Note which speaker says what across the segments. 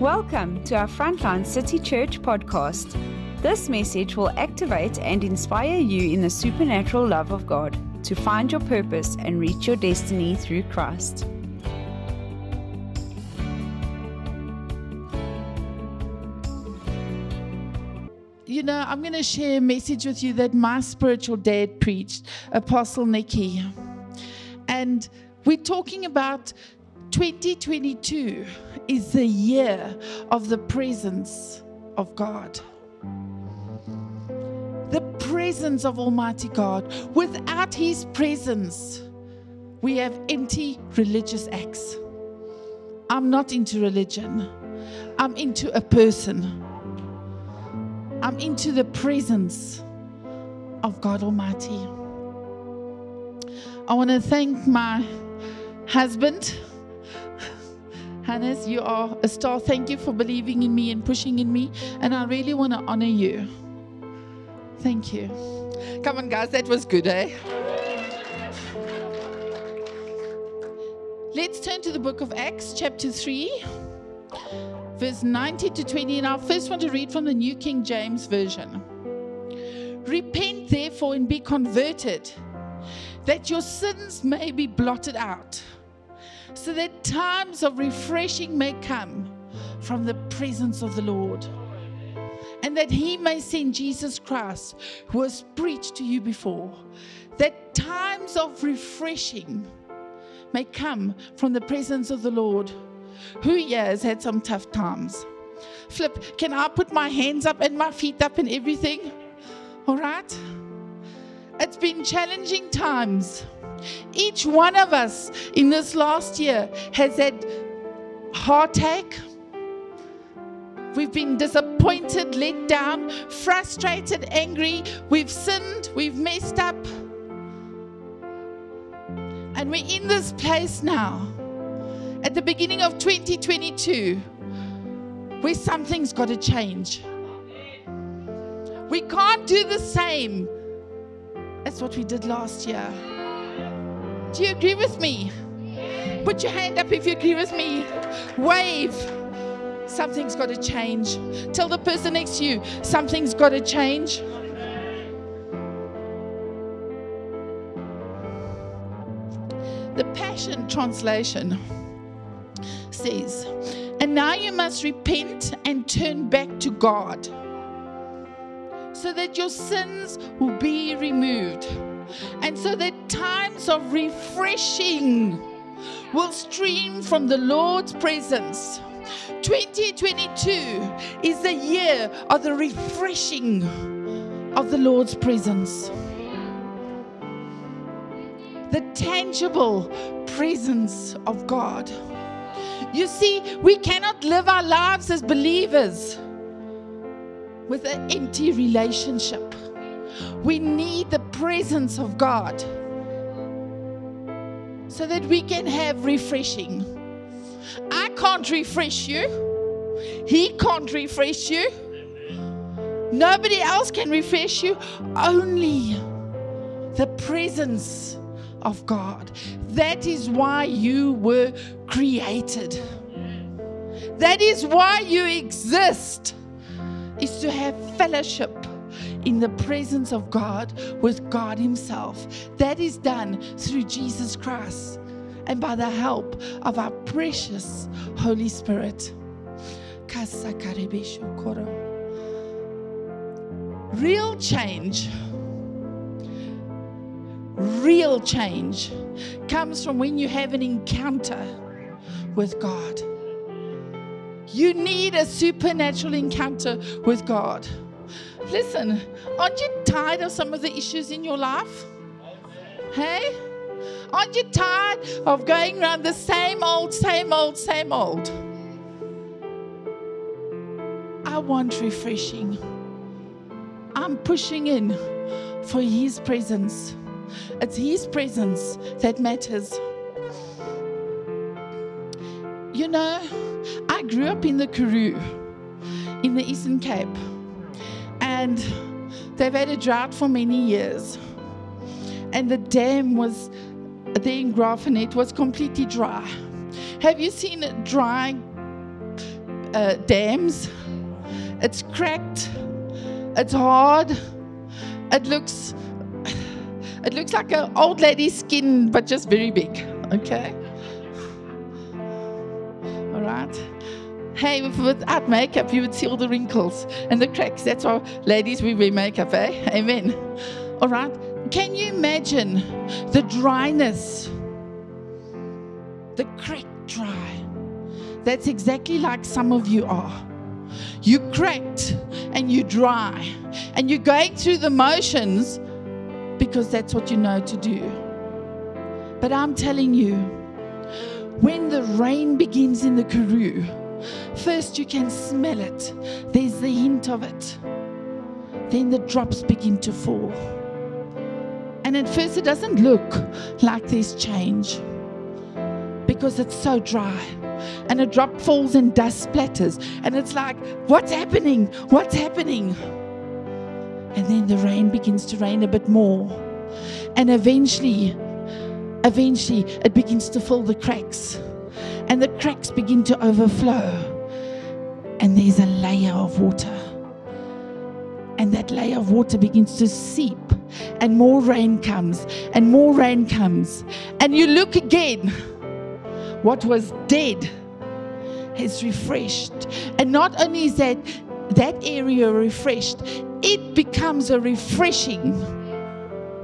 Speaker 1: Welcome to our Frontline City Church podcast. This message will activate and inspire you in the supernatural love of God to find your purpose and reach your destiny through Christ.
Speaker 2: You know, I'm going to share a message with you that my spiritual dad preached, Apostle Nikki. And we're talking about 2022 is the year of the presence of God. The presence of Almighty God. Without His presence, we have empty religious acts. I'm not into religion, I'm into a person. I'm into the presence of God Almighty. I want to thank my husband Hannes, you are a star. Thank you for believing in me and pushing in me. And I really want to honor you. Thank you. Come on, guys, that was good, eh? Let's turn to the book of Acts, chapter 3, verse 19 to 20. And I first want to read from the New King James Version. Repent, therefore, and be converted, that your sins may be blotted out so that times of refreshing may come from the presence of the Lord. And that He may send Jesus Christ, who was preached to you before. That times of refreshing may come from the presence of the Lord. Who here has had some tough times? Flip, can I put my hands up and my feet up and everything? All right? It's been challenging times. Each one of us in this last year has had heartache. We've been disappointed, let down, frustrated, angry. We've sinned, we've messed up. And we're in this place now, at the beginning of 2022, where something's got to change. We can't do the same as what we did last year. Do you agree with me? Put your hand up if you agree with me. Wave. Something's got to change. Tell the person next to you, something's got to change. The Passion Translation says, And now you must repent and turn back to God so that your sins will be removed and so that times of refreshing will stream from the Lord's presence. 2022 is the year of the refreshing of the Lord's presence. The tangible presence of God. You see, we cannot live our lives as believers with an empty relationship. We need the presence of God so that we can have refreshing. I can't refresh you, He can't refresh you. Nobody else can refresh you, only the presence of God. That is why you were created. That is why you exist, is to have fellowship in the presence of God with God Himself. That is done through Jesus Christ and by the help of our precious Holy Spirit. Real change, real change comes from when you have an encounter with God. You need a supernatural encounter with God. Listen, aren't you tired of some of the issues in your life? Hey? Aren't you tired of going around the same old, same old, same old? I want refreshing. I'm pushing in for His presence. It's His presence that matters. You know, I grew up in the Karoo, in the Eastern Cape and they've had a drought for many years. And the dam was there in Graaff-Reinet was completely dry. Have you seen dry uh, dams. It's cracked. It's hard. It looks it looks like an old lady's skin, but just very big. Okay. Right. Hey, without makeup, you would see all the wrinkles and the cracks. That's why ladies we wear makeup, eh? Amen. All right. Can you imagine the dryness? The crack dry. That's exactly like some of you are. You cracked and you dry, and you're going through the motions because that's what you know to do. But I'm telling you, when the rain begins in the Karoo, first you can smell it, there's the hint of it. Then the drops begin to fall. And at first, it doesn't look like there's change because it's so dry. And a drop falls and dust splatters. And it's like, what's happening? What's happening? And then the rain begins to rain a bit more. And eventually, eventually, it begins to fill the cracks. And the cracks begin to overflow. And there's a layer of water. And that layer of water begins to seep. And more rain comes. And more rain comes. And you look again. What was dead is refreshed. And not only is that that area refreshed, it becomes a refreshing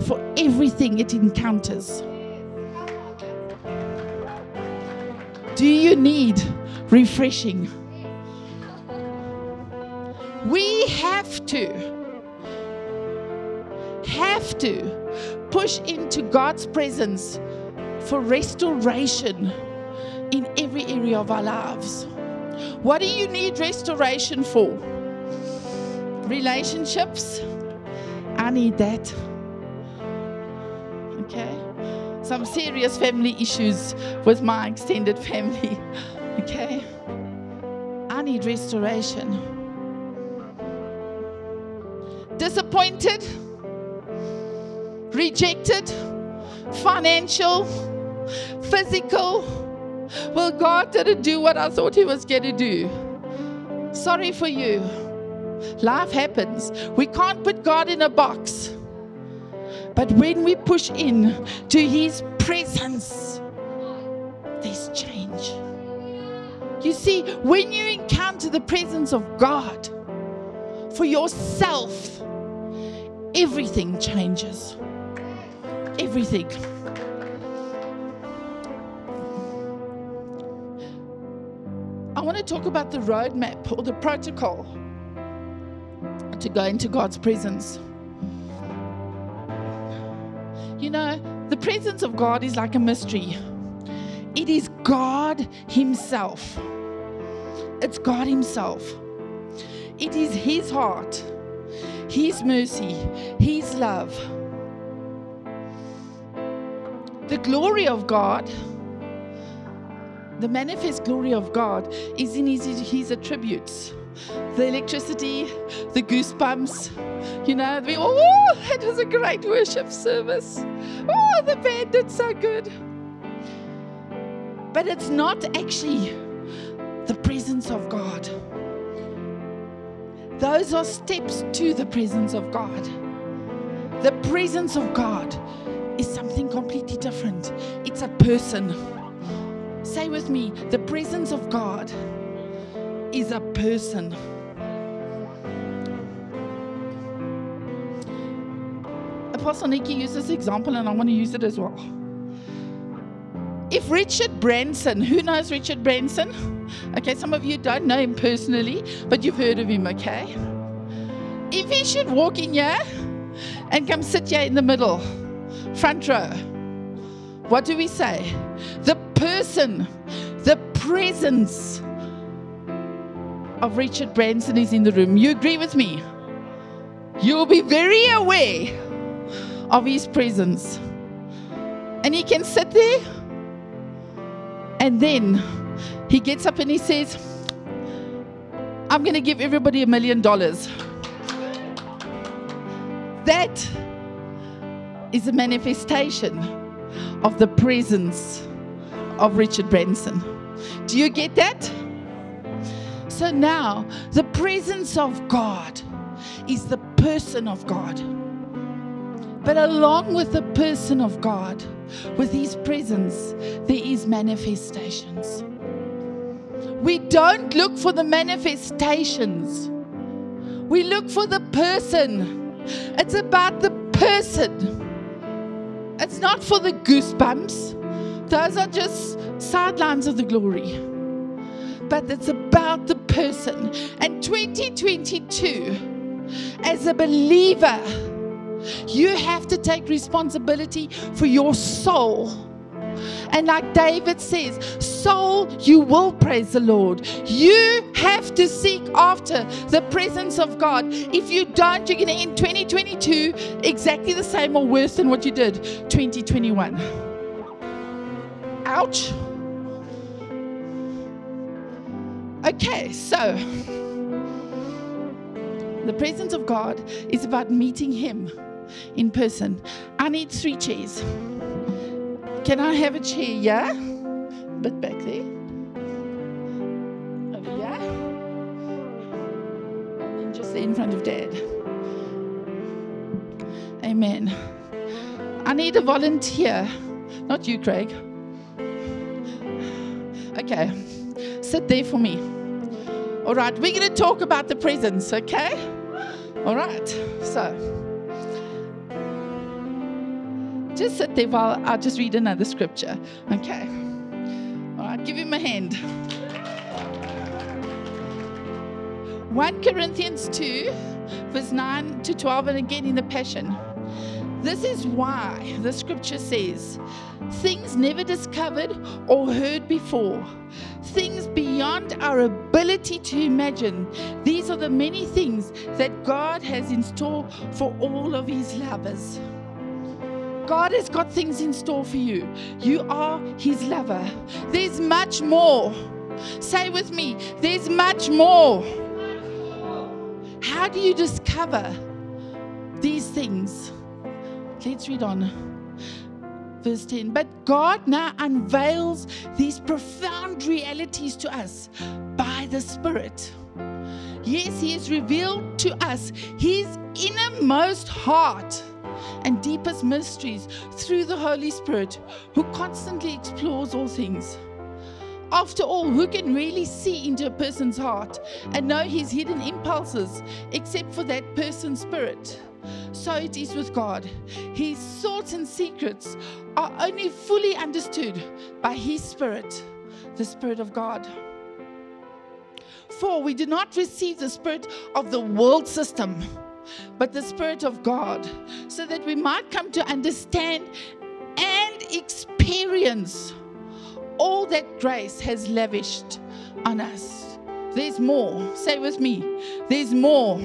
Speaker 2: for everything it encounters. Do you need refreshing? We have to, have to push into God's presence for restoration in every area of our lives. What do you need restoration for? Relationships? I need that. Okay? Some serious family issues with my extended family. Okay? I need restoration. Disappointed? Rejected? Financial? Physical? Well, God didn't do what I thought He was going to do. Sorry for you. Life happens. We can't put God in a box. But when we push in to His presence, there's change. You see, when you encounter the presence of God for yourself, everything changes. Everything. I want to talk about the roadmap or the protocol to go into God's presence. You know, the presence of God is like a mystery. It is God Himself. It's God Himself. It is His heart, His mercy, His love. The glory of God, the manifest glory of God, is in His, his attributes the electricity, the goosebumps. You know, we oh, it was a great worship service. Oh, the band did so good. But it's not actually the presence of God. Those are steps to the presence of God. The presence of God is something completely different. It's a person. Say with me, the presence of God is a person. Apostle Nikki used this example, and I want to use it as well. If Richard Branson, who knows Richard Branson? Okay, some of you don't know him personally, but you've heard of him, okay? If he should walk in here and come sit here in the middle, front row, what do we say? The person, the presence of Richard Branson is in the room. You agree with me? You'll be very aware of his presence. And he can sit there and then he gets up and he says, I'm going to give everybody a million dollars. That is a manifestation of the presence of Richard Branson. Do you get that? So now, the presence of God is the person of God. But along with the person of God, with his presence, there is manifestations. We don't look for the manifestations. We look for the person. It's about the person. It's not for the goosebumps. Those are just sidelines of the glory. But it's about the person. And 2022, as a believer, you have to take responsibility for your soul. And like David says, soul, you will praise the Lord. You have to seek after the presence of God. If you don't, you're going to end 2022 exactly the same or worse than what you did 2021. Ouch. Okay, so the presence of God is about meeting Him in person. I need three chairs. Can I have a chair? Yeah? A bit back there. Over here. And then just in front of Dad. Amen. I need a volunteer. Not you, Craig. Okay. Sit there for me. All right. We're going to talk about the presence, okay? All right. So. Just sit there while I'll just read another scripture. Okay. All right, give him a hand. 1 Corinthians 2, verse 9 to 12, and again in the Passion. This is why the scripture says, things never discovered or heard before, things beyond our ability to imagine. These are the many things that God has in store for all of His lovers. God has got things in store for you. You are His lover. There's much more. Say with me, there's much more. How do you discover these things? Let's read on. Verse 10. But God now unveils these profound realities to us by the Spirit. Yes, He has revealed to us His innermost heart and deepest mysteries through the Holy Spirit who constantly explores all things. After all, who can really see into a person's heart and know his hidden impulses except for that person's spirit? So it is with God. His thoughts and secrets are only fully understood by His Spirit, the Spirit of God. For we do not receive the Spirit of the world system but the Spirit of God, so that we might come to understand and experience all that grace has lavished on us. There's more. Say with me, there's more.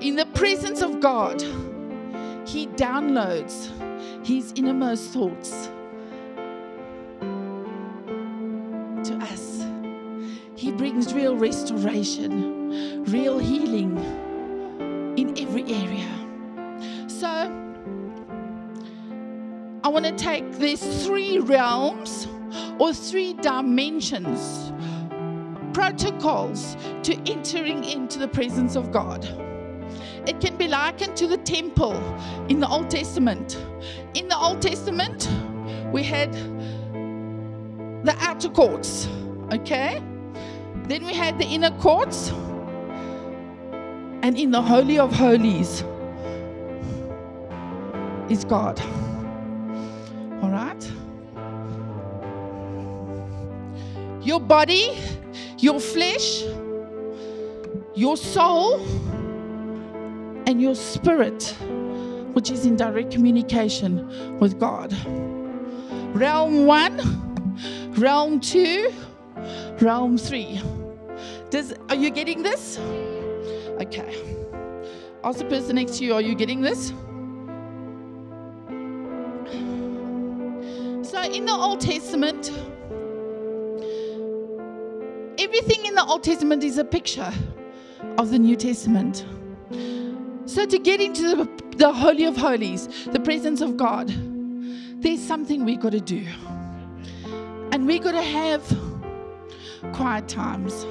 Speaker 2: In the presence of God, He downloads His innermost thoughts to us. He brings real restoration, real healing in every area. So, I want to take these three realms or three dimensions, protocols to entering into the presence of God. It can be likened to the temple in the Old Testament. In the Old Testament, we had the outer courts, okay? Then we had the inner courts and in the Holy of Holies is God. All right? Your body, your flesh, your soul, and your spirit, which is in direct communication with God. Realm one, realm two, realm three. Does, are you getting this? Okay. Ask the person next to you, are you getting this? So, in the Old Testament, everything in the Old Testament is a picture of the New Testament. So, to get into the, the Holy of Holies, the presence of God, there's something we've got to do. And we've got to have quiet times.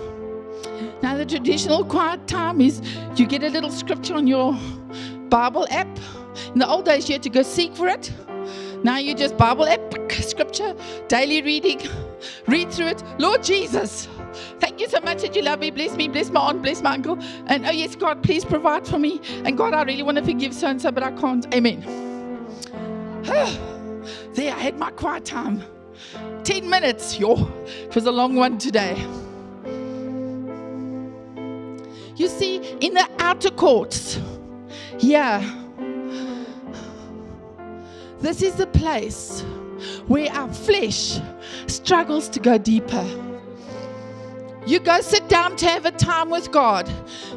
Speaker 2: Now, the traditional quiet time is you get a little scripture on your Bible app. In the old days, you had to go seek for it. Now you just Bible app, scripture, daily reading, read through it. Lord Jesus, thank you so much that you love me. Bless me, bless my aunt, bless my uncle. And oh, yes, God, please provide for me. And God, I really want to forgive so and so, but I can't. Amen. there, I had my quiet time. 10 minutes. Yo, it was a long one today. You see, in the outer courts, yeah, this is the place where our flesh struggles to go deeper. You go sit down to have a time with God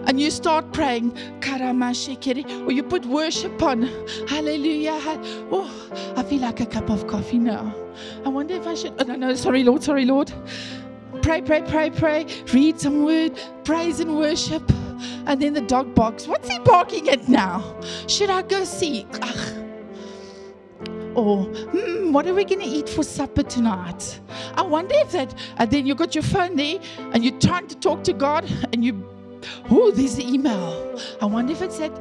Speaker 2: and you start praying, or you put worship on. Hallelujah. Oh, I feel like a cup of coffee now. I wonder if I should. Oh, no, no, sorry, Lord, sorry, Lord. Pray, pray, pray, pray. Read some word, praise and worship. And then the dog barks. What's he barking at now? Should I go see? Ugh. Or, hmm, what are we going to eat for supper tonight? I wonder if that, and then you got your phone there and you're trying to talk to God and you, oh, there's the email. I wonder if it's that,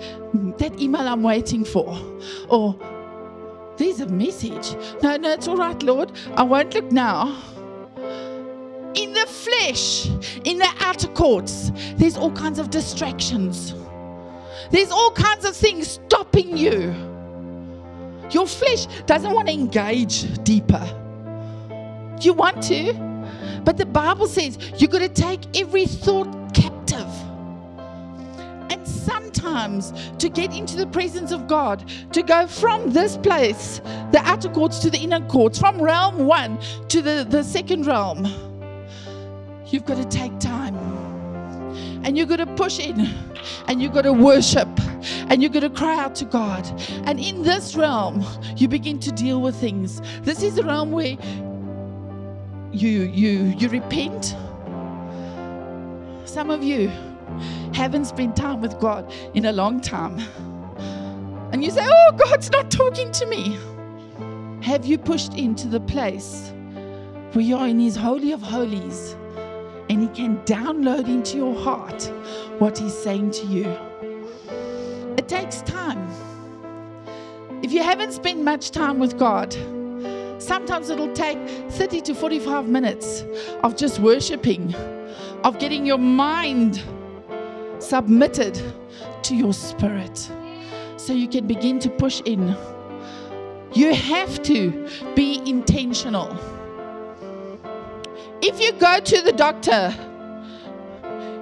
Speaker 2: that email I'm waiting for. Or, there's a message. No, no, it's all right, Lord. I won't look now in the flesh, in the outer courts, there's all kinds of distractions. There's all kinds of things stopping you. Your flesh doesn't want to engage deeper. You want to, but the Bible says you've got to take every thought captive. And sometimes to get into the presence of God, to go from this place, the outer courts to the inner courts, from realm one to the, the second realm You've got to take time. And you've got to push in. And you've got to worship. And you're going to cry out to God. And in this realm, you begin to deal with things. This is the realm where you you you repent. Some of you haven't spent time with God in a long time. And you say, Oh, God's not talking to me. Have you pushed into the place where you're in His Holy of Holies? and He can download into your heart what He's saying to you. Takes time. If you haven't spent much time with God, sometimes it'll take 30 to 45 minutes of just worshiping, of getting your mind submitted to your spirit so you can begin to push in. You have to be intentional. If you go to the doctor,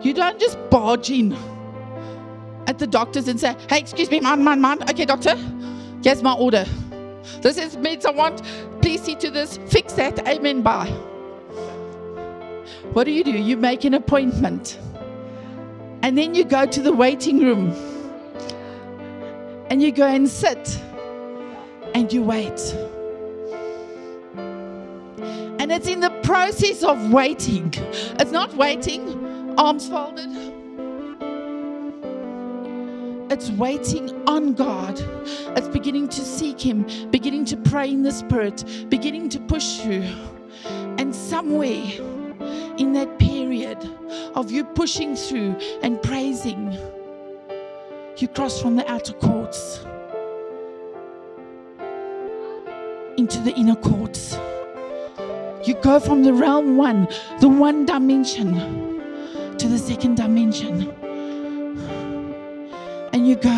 Speaker 2: you don't just barge in at the doctors and say, hey, excuse me, man, man, man. Okay, doctor, here's my order. This is meds I want. Please see to this. Fix that. Amen. Bye. What do you do? You make an appointment. And then you go to the waiting room. And you go and sit. And you wait. And it's in the process of waiting. It's not waiting, arms folded. It's waiting on God. It's beginning to seek Him, beginning to pray in the Spirit, beginning to push you. And somewhere in that period of you pushing through and praising, you cross from the outer courts into the inner courts. You go from the realm one, the one dimension, to the second dimension. And you go,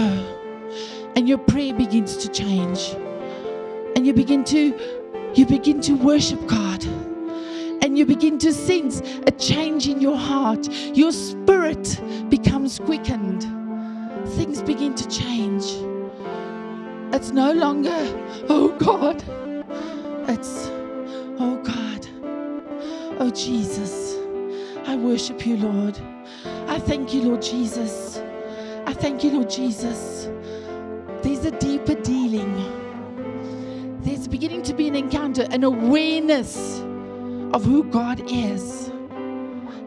Speaker 2: and your prayer begins to change. And you begin to you begin to worship God. And you begin to sense a change in your heart. Your spirit becomes quickened. Things begin to change. It's no longer, oh God. It's, oh God. Oh, Jesus, I worship you, Lord. I thank you, Lord Jesus. Thank you, Lord Jesus. There's a deeper dealing. There's beginning to be an encounter, an awareness of who God is,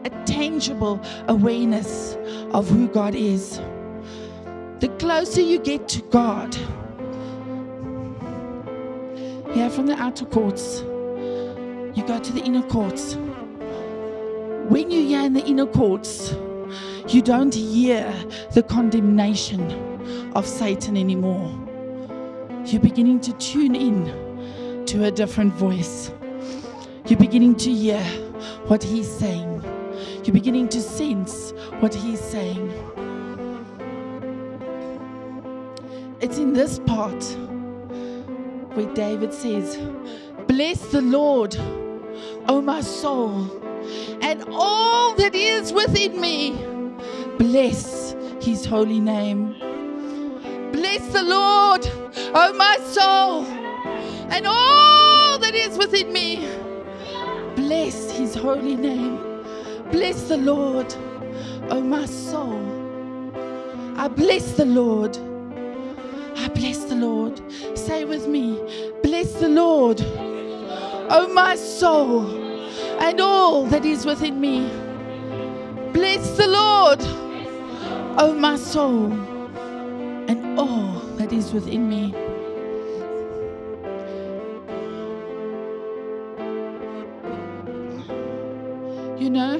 Speaker 2: a tangible awareness of who God is. The closer you get to God, here from the outer courts, you go to the inner courts. when you're here in the inner courts, you don't hear the condemnation of Satan anymore. You're beginning to tune in to a different voice. You're beginning to hear what he's saying. You're beginning to sense what he's saying. It's in this part where David says, Bless the Lord, O my soul, and all that is within me. Bless his holy name. Bless the Lord, O my soul, and all that is within me. Bless his holy name. Bless the Lord, O my soul. I bless the Lord. I bless the Lord. Say with me, bless the Lord, O my soul, and all that is within me. Bless the Lord, O my soul, and all that is within me. You know,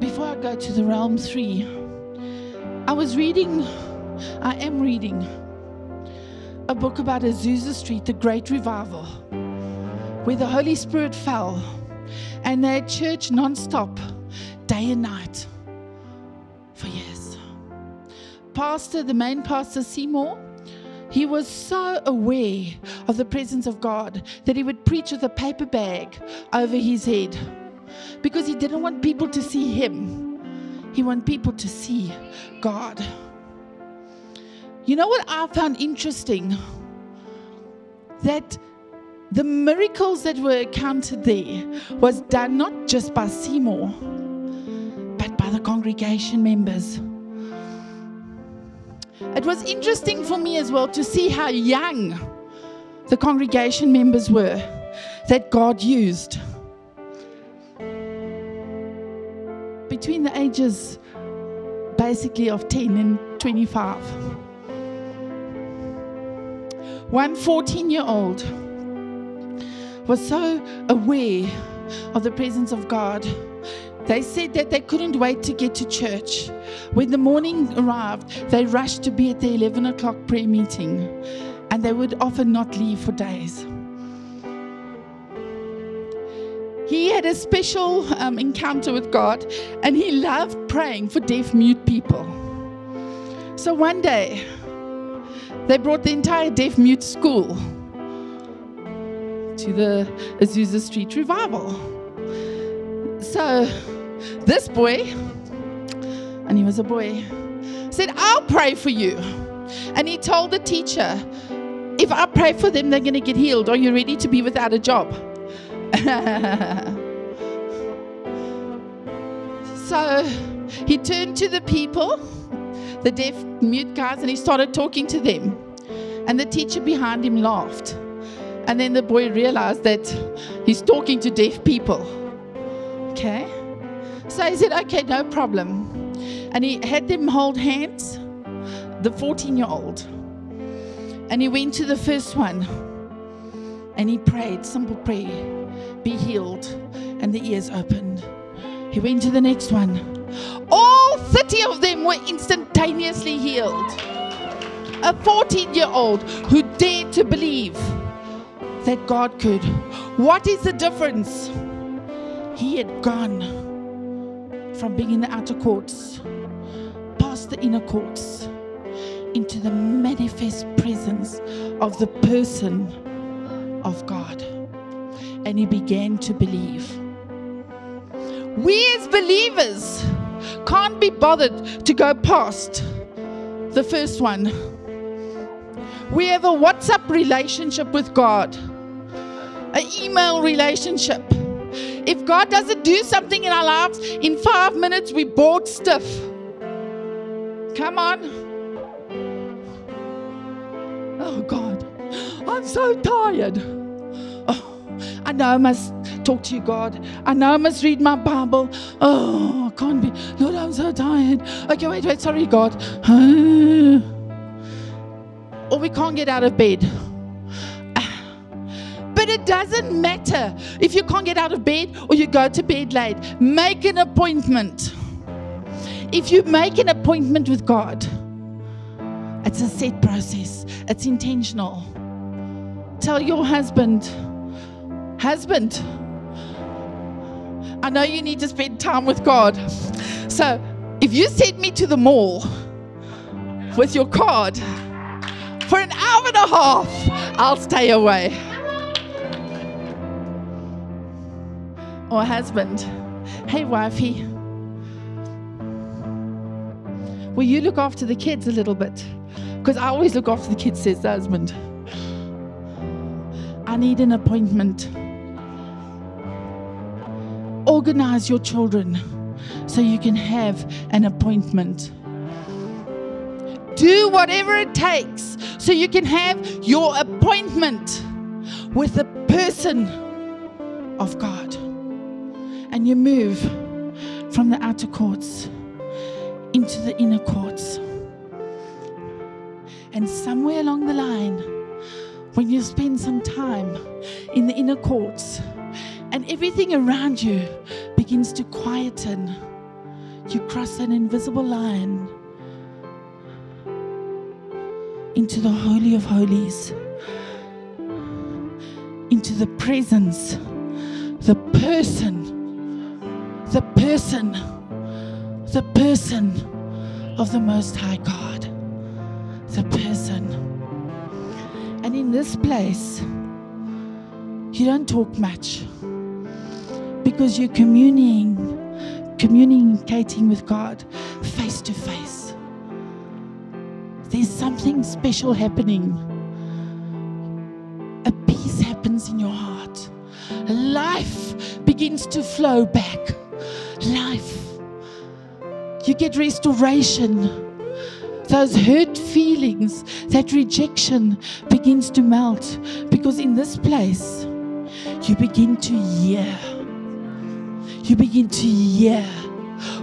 Speaker 2: before I go to the realm three, I was reading, I am reading a book about Azusa Street, the Great Revival, where the Holy Spirit fell and they had church non-stop, day and night, Pastor, the main pastor, Seymour, he was so aware of the presence of God that he would preach with a paper bag over his head because he didn't want people to see him. He wanted people to see God. You know what I found interesting? That the miracles that were accounted there was done not just by Seymour, but by the congregation members. It was interesting for me as well to see how young the congregation members were that God used. Between the ages basically of 10 and 25. One 14 year old was so aware of the presence of God. They said that they couldn't wait to get to church. When the morning arrived, they rushed to be at the 11 o'clock prayer meeting, and they would often not leave for days. He had a special um, encounter with God, and he loved praying for deaf mute people. So one day, they brought the entire deaf mute school to the Azusa Street revival. So this boy, and he was a boy, said, I'll pray for you. And he told the teacher, If I pray for them, they're going to get healed. Are you ready to be without a job? so he turned to the people, the deaf mute guys, and he started talking to them. And the teacher behind him laughed. And then the boy realized that he's talking to deaf people. Okay? So he said, Okay, no problem. And he had them hold hands, the 14 year old. And he went to the first one and he prayed, simple prayer be healed. And the ears opened. He went to the next one. All 30 of them were instantaneously healed. A 14 year old who dared to believe that God could. What is the difference? He had gone from being in the outer courts, past the inner courts, into the manifest presence of the person of God. And he began to believe. We as believers can't be bothered to go past the first one. We have a WhatsApp relationship with God, an email relationship. If God doesn't do something in our lives, in five minutes we bored stiff. Come on. Oh God, I'm so tired. Oh, I know I must talk to you, God. I know I must read my Bible. Oh, I can't be. Lord, I'm so tired. Okay, wait, wait. Sorry, God. or we can't get out of bed. But it doesn't matter if you can't get out of bed or you go to bed late. Make an appointment. If you make an appointment with God, it's a set process, it's intentional. Tell your husband, husband, I know you need to spend time with God. So if you send me to the mall with your card for an hour and a half, I'll stay away. Or husband, hey, wifey, will you look after the kids a little bit? Because I always look after the kids, says the husband. I need an appointment. Organize your children so you can have an appointment. Do whatever it takes so you can have your appointment with the person of God. And you move from the outer courts into the inner courts. And somewhere along the line, when you spend some time in the inner courts and everything around you begins to quieten, you cross an invisible line into the Holy of Holies, into the presence, the person, the person, the person of the Most High God, the person. And in this place, you don't talk much because you're communing, communicating with God face to face. There's something special happening. A peace happens in your heart. Life begins to flow back. Life. You get restoration. Those hurt feelings, that rejection begins to melt because in this place you begin to hear. You begin to hear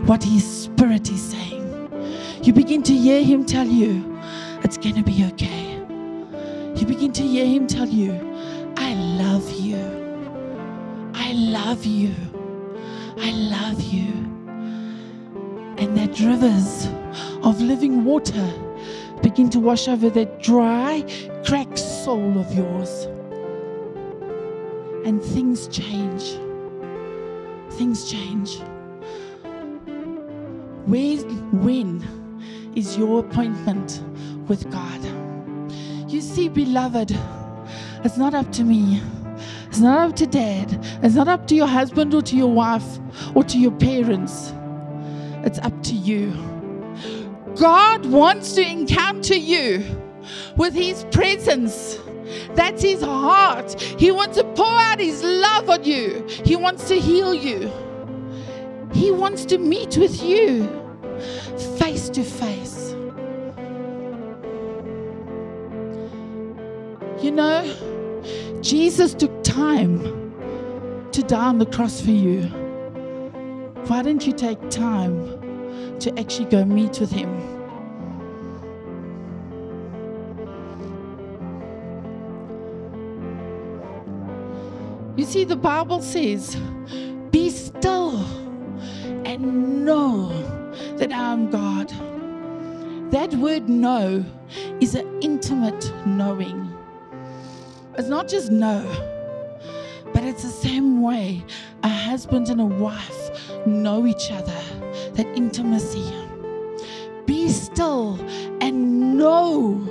Speaker 2: what His Spirit is saying. You begin to hear Him tell you, it's going to be okay. You begin to hear Him tell you, I love you. I love you. I love you. And that rivers of living water begin to wash over that dry, cracked soul of yours. And things change. Things change. Where, when is your appointment with God? You see, beloved, it's not up to me. It's not up to dad. It's not up to your husband or to your wife or to your parents. It's up to you. God wants to encounter you with His presence. That's His heart. He wants to pour out His love on you, He wants to heal you. He wants to meet with you face to face. You know, Jesus took time to die on the cross for you. Why don't you take time to actually go meet with Him? You see, the Bible says, Be still and know that I am God. That word know is an intimate knowing. It's not just know, but it's the same way a husband and a wife know each other, that intimacy. Be still and know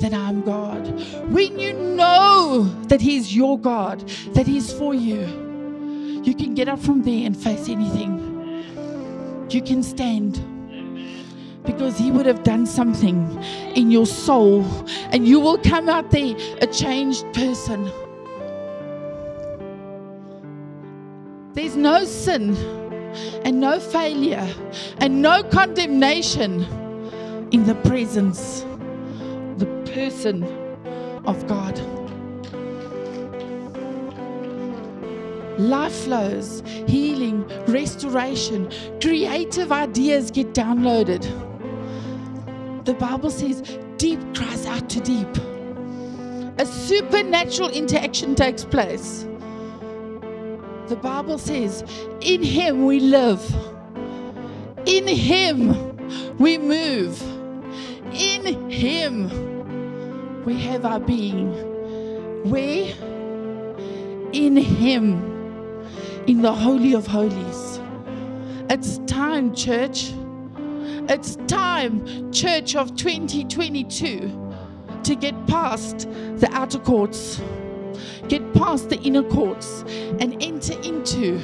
Speaker 2: that I'm God. When you know that He's your God, that He's for you, you can get up from there and face anything. You can stand because He would have done something in your soul, and you will come out there a changed person. There's no sin and no failure and no condemnation in the presence, the person of God. Life flows, healing, restoration, creative ideas get downloaded. The Bible says, deep cries out to deep. a supernatural interaction takes place. The Bible says, In Him we live, in Him we move, in Him we have our being. Where? In Him, in the Holy of Holies. It's time, church. It's time, church of 2022, to get past the outer courts, get past the inner courts, and enter into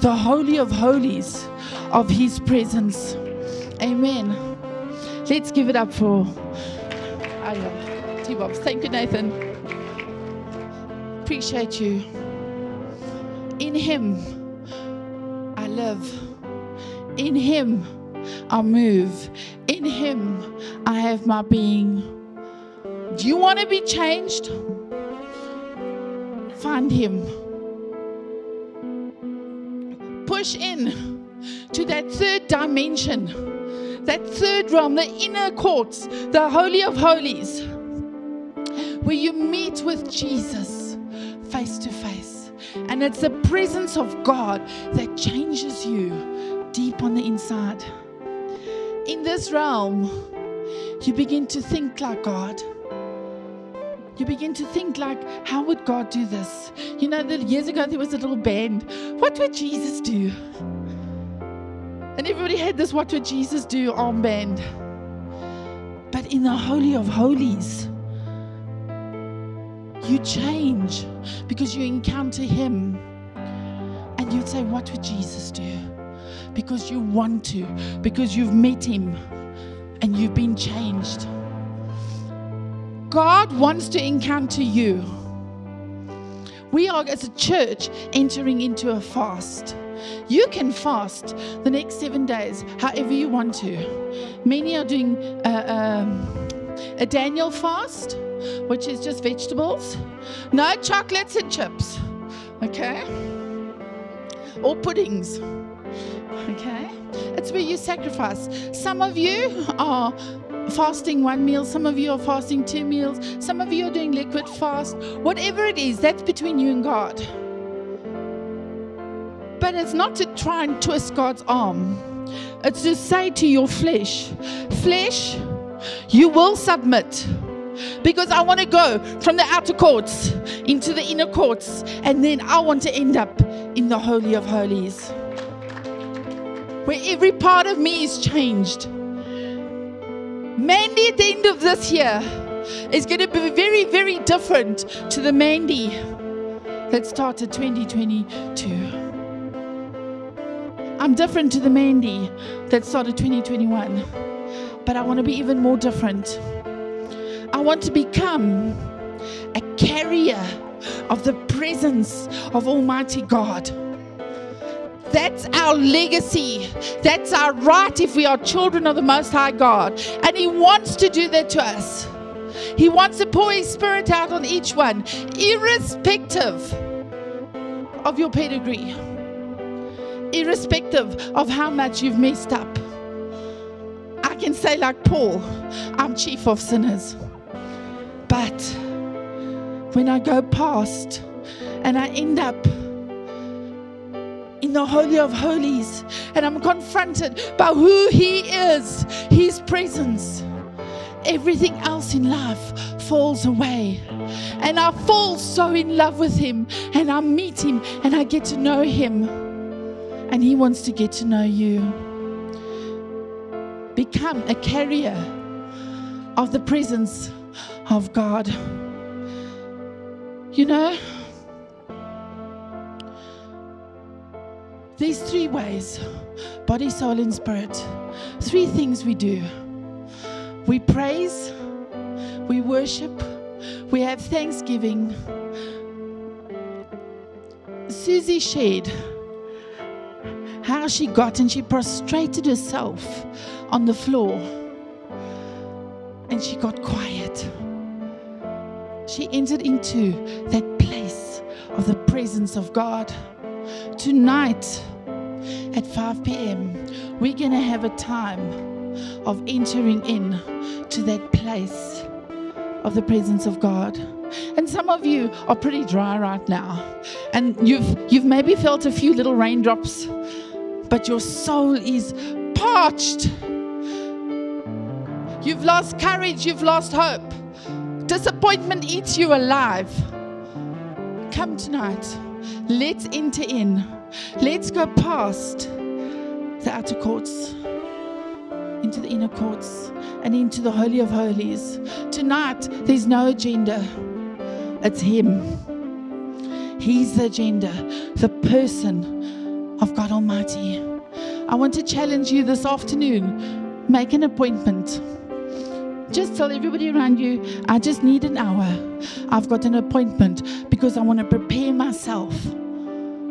Speaker 2: the Holy of Holies of His presence. Amen. Let's give it up for T Bobs. Thank you, Nathan. Appreciate you. In Him, I live. In Him, I move. In Him, I have my being. Do you want to be changed? Find Him. Push in to that third dimension, that third realm, the inner courts, the Holy of Holies, where you meet with Jesus face to face. And it's the presence of God that changes you deep on the inside. In this realm, you begin to think like God. You begin to think like, how would God do this? You know, years ago there was a little band. What would Jesus do? And everybody had this What Would Jesus Do armband. But in the Holy of Holies, you change because you encounter Him. And you'd say, What would Jesus do? Because you want to, because you've met Him and you've been changed. God wants to encounter you. We are, as a church, entering into a fast. You can fast the next seven days however you want to. Many are doing a, um, a Daniel fast, which is just vegetables, no chocolates and chips, okay? Or puddings, okay? It's where you sacrifice. Some of you are fasting one meal, some of you are fasting two meals, some of you are doing liquid fast. Whatever it is, that's between you and God. But it's not to try and twist God's arm. It's to say to your flesh, flesh, you will submit. Because I want to go from the outer courts into the inner courts, and then I want to end up in the Holy of Holies, where every part of me is changed. Mandy at the end of this year is going to be very, very different to the Mandy that started 2022. I'm different to the Mandy that started 2021, but I want to be even more different. I want to become a carrier of the presence of Almighty God. That's our legacy. That's our right if we are children of the Most High God. And He wants to do that to us. He wants to pour His Spirit out on each one, irrespective of your pedigree, irrespective of how much you've messed up. I can say, like Paul, I'm chief of sinners. But when I go past and I end up in the Holy of Holies and I'm confronted by who He is, His presence, everything else in life falls away. And I fall so in love with Him and I meet Him and I get to know Him. And He wants to get to know you. Become a carrier of the presence of God. You know, these three ways body, soul, and spirit. Three things we do we praise, we worship, we have thanksgiving. Susie shared how she got and she prostrated herself on the floor and she got quiet. She entered into that place of the presence of God. Tonight at 5 p.m., we're going to have a time of entering in to that place of the presence of God. And some of you are pretty dry right now. And you've you've maybe felt a few little raindrops, but your soul is parched. You've lost courage, you've lost hope. Disappointment eats you alive. Come tonight. Let's enter in. Let's go past the outer courts into the inner courts and into the Holy of Holies. Tonight, there's no agenda, it's Him. He's the agenda, the person of God Almighty. I want to challenge you this afternoon make an appointment. Just tell everybody around you, I just need an hour. I've got an appointment because I want to prepare myself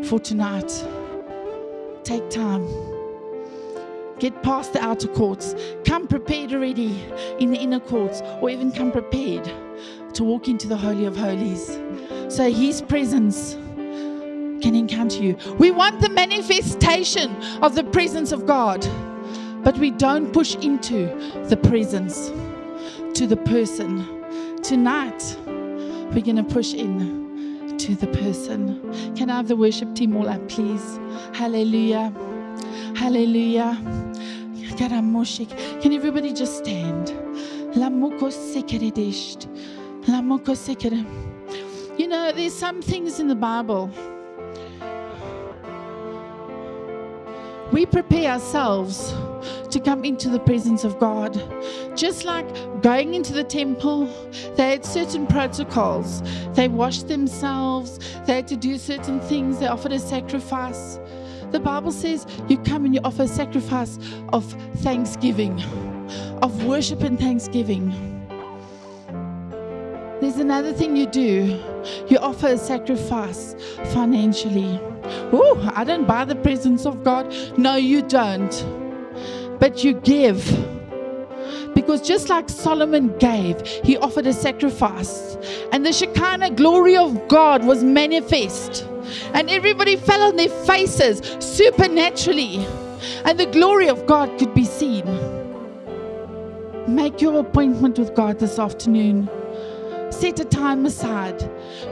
Speaker 2: for tonight. Take time. Get past the outer courts. Come prepared already in the inner courts, or even come prepared to walk into the Holy of Holies. So His presence can encounter you. We want the manifestation of the presence of God, but we don't push into the presence to the person. Tonight, we're going to push in to the person. Can I have the worship team all up, please? Hallelujah. Hallelujah. Can everybody just stand? You know, there's some things in the Bible. We prepare ourselves to come into the presence of God. Just like going into the temple, they had certain protocols. They washed themselves, they had to do certain things, they offered a sacrifice. The Bible says you come and you offer a sacrifice of thanksgiving, of worship and thanksgiving. There's another thing you do you offer a sacrifice financially. Oh, I don't buy the presence of God. No, you don't but you give. Because just like Solomon gave, he offered a sacrifice. And the Shekinah glory of God was manifest. And everybody fell on their faces supernaturally. And the glory of God could be seen. Make your appointment with God this afternoon. Set a time aside.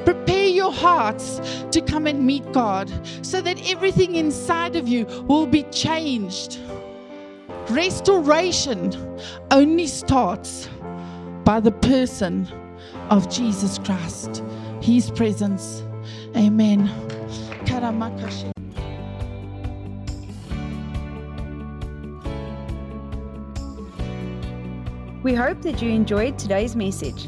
Speaker 2: Prepare your hearts to come and meet God so that everything inside of you will be changed. Restoration only starts by the person of Jesus Christ, His presence. Amen.
Speaker 1: We hope that you enjoyed today's message.